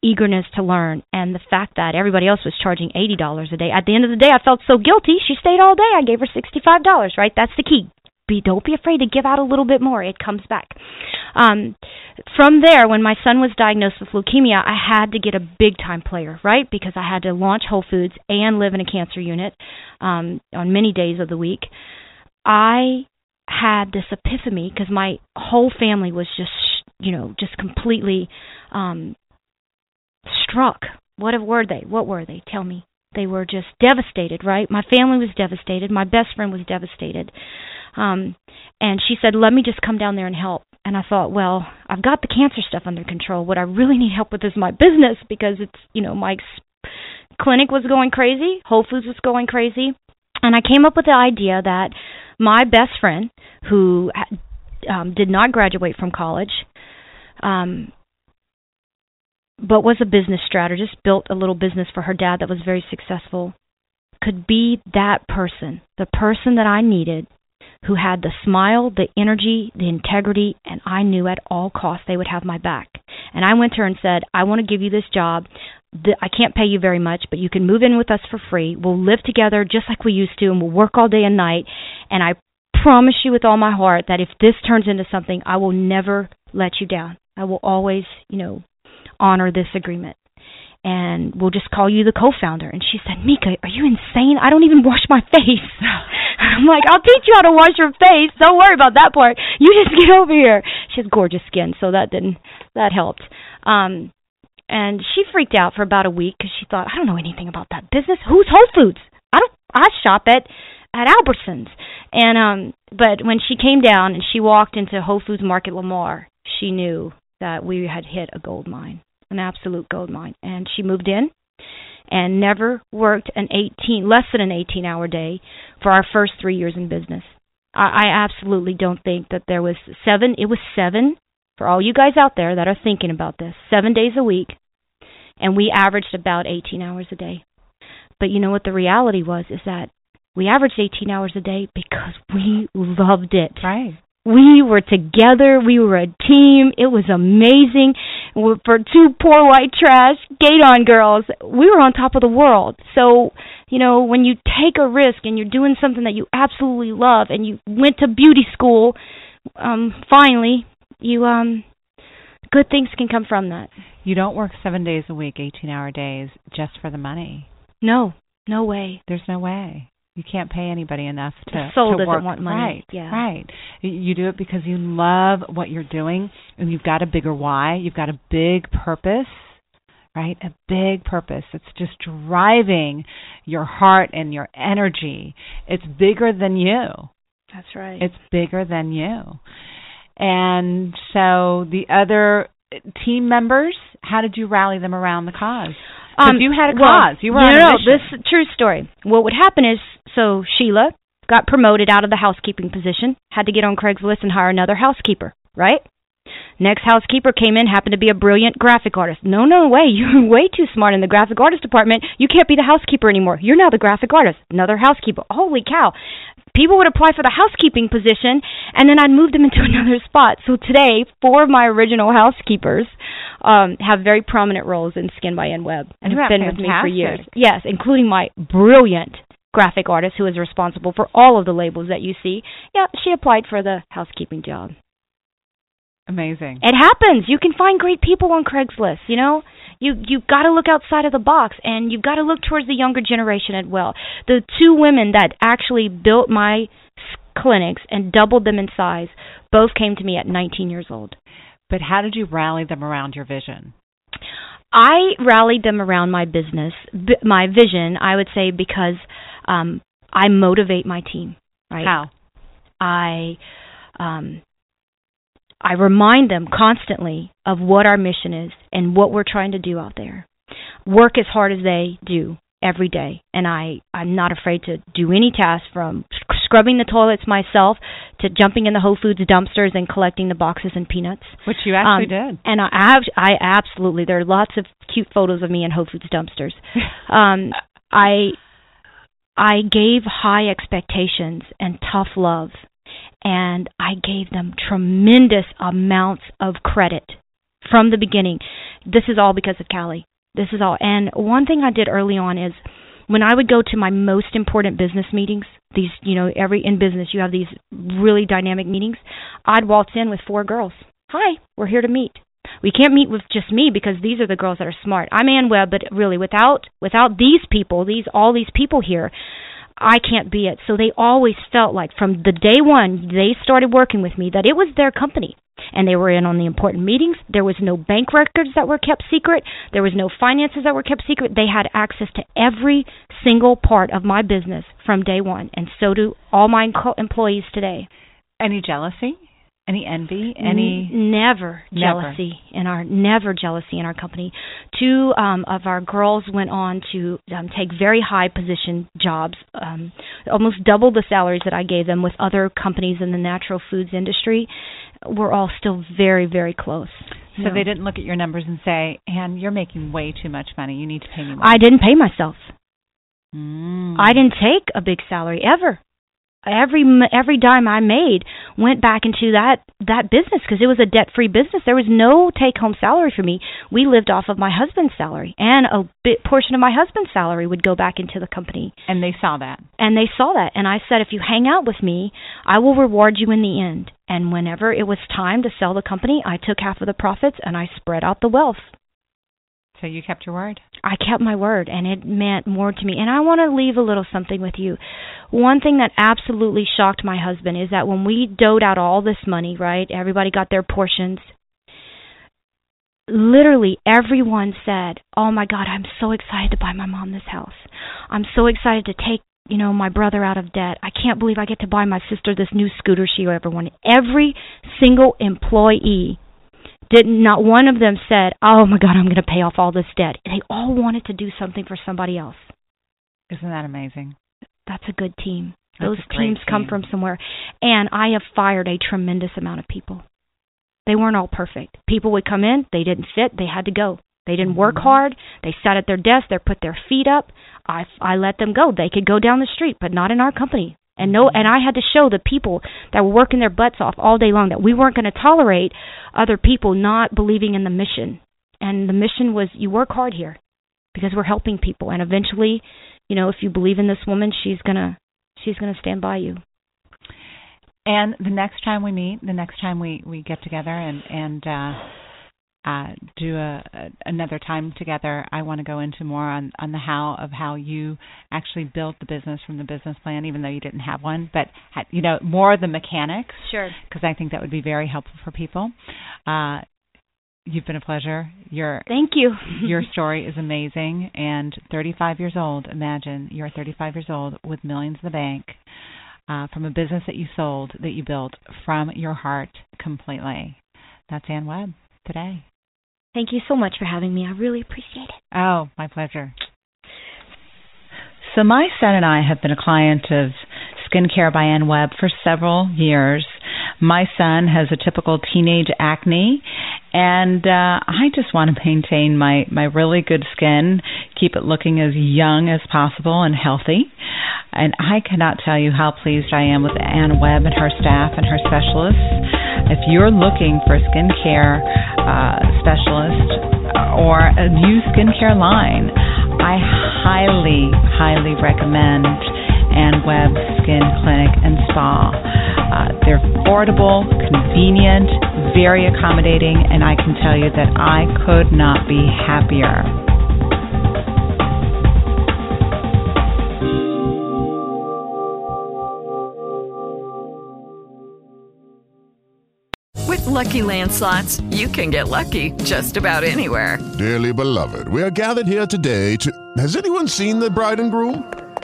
eagerness to learn and the fact that everybody else was charging $80 a day. At the end of the day I felt so guilty. She stayed all day. I gave her $65 right? That's the key. Be don't be afraid to give out a little bit more. It comes back. Um from there when my son was diagnosed with leukemia I had to get a big time player right? Because I had to launch Whole Foods and live in a cancer unit um on many days of the week. I had this epiphany because my whole family was just you know just completely um struck what were they what were they tell me They were just devastated, right? My family was devastated. My best friend was devastated. Um, and she said, "Let me just come down there and help." And I thought, well, I've got the cancer stuff under control. What I really need help with is my business because it's, you know, my clinic was going crazy, Whole Foods was going crazy, and I came up with the idea that my best friend, who um, did not graduate from college, um, but was a business strategist, built a little business for her dad that was very successful, could be that person, the person that I needed who had the smile, the energy, the integrity, and I knew at all costs they would have my back. And I went to her and said, I want to give you this job. I can't pay you very much, but you can move in with us for free. We'll live together just like we used to, and we'll work all day and night. And I promise you with all my heart that if this turns into something, I will never let you down. I will always, you know, honor this agreement and we'll just call you the co-founder. And she said, Mika, are you insane? I don't even wash my face. I'm like, I'll teach you how to wash your face. Don't worry about that part. You just get over here. She has gorgeous skin, so that didn't that helped. Um, and she freaked out for about a week because she thought, I don't know anything about that business. Who's Whole Foods? I don't. I shop at at Albertsons. And um, but when she came down and she walked into Whole Foods Market Lamar, she knew that we had hit a gold mine an absolute gold mine. And she moved in and never worked an 18, less than an 18 hour day for our first three years in business. I, I absolutely don't think that there was seven, it was seven for all you guys out there that are thinking about this, seven days a week. And we averaged about 18 hours a day. But you know what the reality was is that we averaged 18 hours a day because we loved it. Right. We were together. We were a team. It was amazing. For two poor white trash Gueydan girls, we were on top of the world. So, you know, when you take a risk and you're doing something that you absolutely love and you went to beauty school, um, finally, you um good things can come from that. You don't work 7 days a week, 18-hour days just for the money. No, no way. There's no way. You can't pay anybody enough to the soul to doesn't work. want money. Right, yeah. right. You do it because you love what you're doing, and you've got a bigger why. You've got a big purpose, right? A big purpose. It's just driving your heart and your energy. It's bigger than you. That's right. It's bigger than you. And so the other team members, how did you rally them around the cause? Um, you had a well, cause. You were no, on a no, this true story. What would happen is, so Sheila got promoted out of the housekeeping position, had to get on Craigslist and hire another housekeeper, right? Next housekeeper came in, happened to be a brilliant graphic artist. No, no way. You're way too smart in the graphic artist department. You can't be the housekeeper anymore. You're now the graphic artist. Another housekeeper. Holy cow. People would apply for the housekeeping position, and then I'd move them into another spot. So today, four of my original housekeepers um, have very prominent roles in Skin by Ann Webb and have been fantastic. with me for years. Yes, including my brilliant graphic artist who is responsible for all of the labels that you see. Yeah, she applied for the housekeeping job. Amazing. It happens. You can find great people on Craigslist, you know? You you've got to look outside of the box and you've got to look towards the younger generation as well. The two women that actually built my clinics and doubled them in size both came to me at 19 years old. But how did you rally them around your vision? I rallied them around my business, my vision, I would say because um I motivate my team, right? How? I um I remind them constantly of what our mission is and what we're trying to do out there. Work as hard as they do every day, and I I'm not afraid to do any task from scrubbing the toilets myself to jumping in the Whole Foods dumpsters and collecting the boxes and peanuts. Which you actually Um, did. And I have, I absolutely there are lots of cute photos of me in Whole Foods dumpsters. um, I I gave high expectations and tough love, and I gave them tremendous amounts of credit from the beginning. This is all because of Callie. This is all. And one thing I did early on is when I would go to my most important business meetings, these, you know, every in business you have these really dynamic meetings, I'd waltz in with four girls. Hi, we're here to meet. We can't meet with just me because these are the girls that are smart. I'm Ann Webb, but really without without these people, these all these people here, I can't be it. So they always felt like from the day one they started working with me that it was their company and they were in on the important meetings. There was no bank records that were kept secret. There was no finances that were kept secret. They had access to every single part of my business from day one, and so do all my employees today. Any jealousy? Any envy? Any N- never, never jealousy in our never jealousy in our company. Two um, of our girls went on to um, take very high position jobs, um, almost double the salaries that I gave them with other companies in the natural foods industry. We're all still very very close. So no. they didn't look at your numbers and say, "And you're making way too much money. You need to pay me more." I didn't pay myself. Mm. I didn't take a big salary ever every every dime I made went back into that that business because it was a debt free business. There was no take home salary for me. We lived off of my husband's salary, and a bit portion of my husband's salary would go back into the company. And they saw that. And they saw that, and I said, if you hang out with me, I will reward you in the end. And whenever it was time to sell the company, I took half of the profits and I spread out the wealth. So you kept your word? I kept my word, and it meant more to me. And I want to leave a little something with you. One thing that absolutely shocked my husband is that when we doled out all this money, right? Everybody got their portions. Literally everyone said, "Oh my God, I'm so excited to buy my mom this house. I'm so excited to take you know, my brother out of debt. I can't believe I get to buy my sister this new scooter she ever wanted. Every single employee did not not one of them said, "Oh my God, I'm going to pay off all this debt." They all wanted to do something for somebody else. Isn't that amazing? That's a good team. That's Those teams team. come from somewhere, and I have fired a tremendous amount of people. They weren't all perfect. People would come in, they didn't fit, they had to go. They didn't work mm-hmm. hard. They sat at their desk. They put their feet up. I I let them go. They could go down the street, but not in our company. And no, and I had to show the people that were working their butts off all day long that we weren't going to tolerate other people not believing in the mission. And the mission was you work hard here because we're helping people and eventually, you know, if you believe in this woman, she's going to she's going to stand by you. And the next time we meet, the next time we we get together and and uh uh, do a, a, another time together. I want to go into more on on the how of how you actually built the business from the business plan, even though you didn't have one, but you know more of the mechanics. Sure. Because I think that would be very helpful for people. Uh, you've been a pleasure. Your thank you. your story is amazing, and 35 years old. Imagine you're 35 years old with millions in the bank. Uh, from a business that you sold, that you built from your heart completely. That's Ann Webb today. Thank you so much for having me. I really appreciate it. Oh, my pleasure. So, my son and I have been a client of Skincare by Ann Webb for several years. My son has a typical teenage acne, and uh, I just want to maintain my my really good skin, keep it looking as young as possible and healthy. And I cannot tell you how pleased I am with Ann Webb and her staff and her specialists. If you're looking for a skincare uh, specialist or a new skincare line, I highly, highly recommend Ann Webb Skin Clinic and Spa. Uh, they're affordable, convenient, very accommodating, and I can tell you that I could not be happier With Lucky Land slots, you can get lucky just about anywhere. Dearly beloved, we are gathered here today to. Has anyone seen the bride and groom?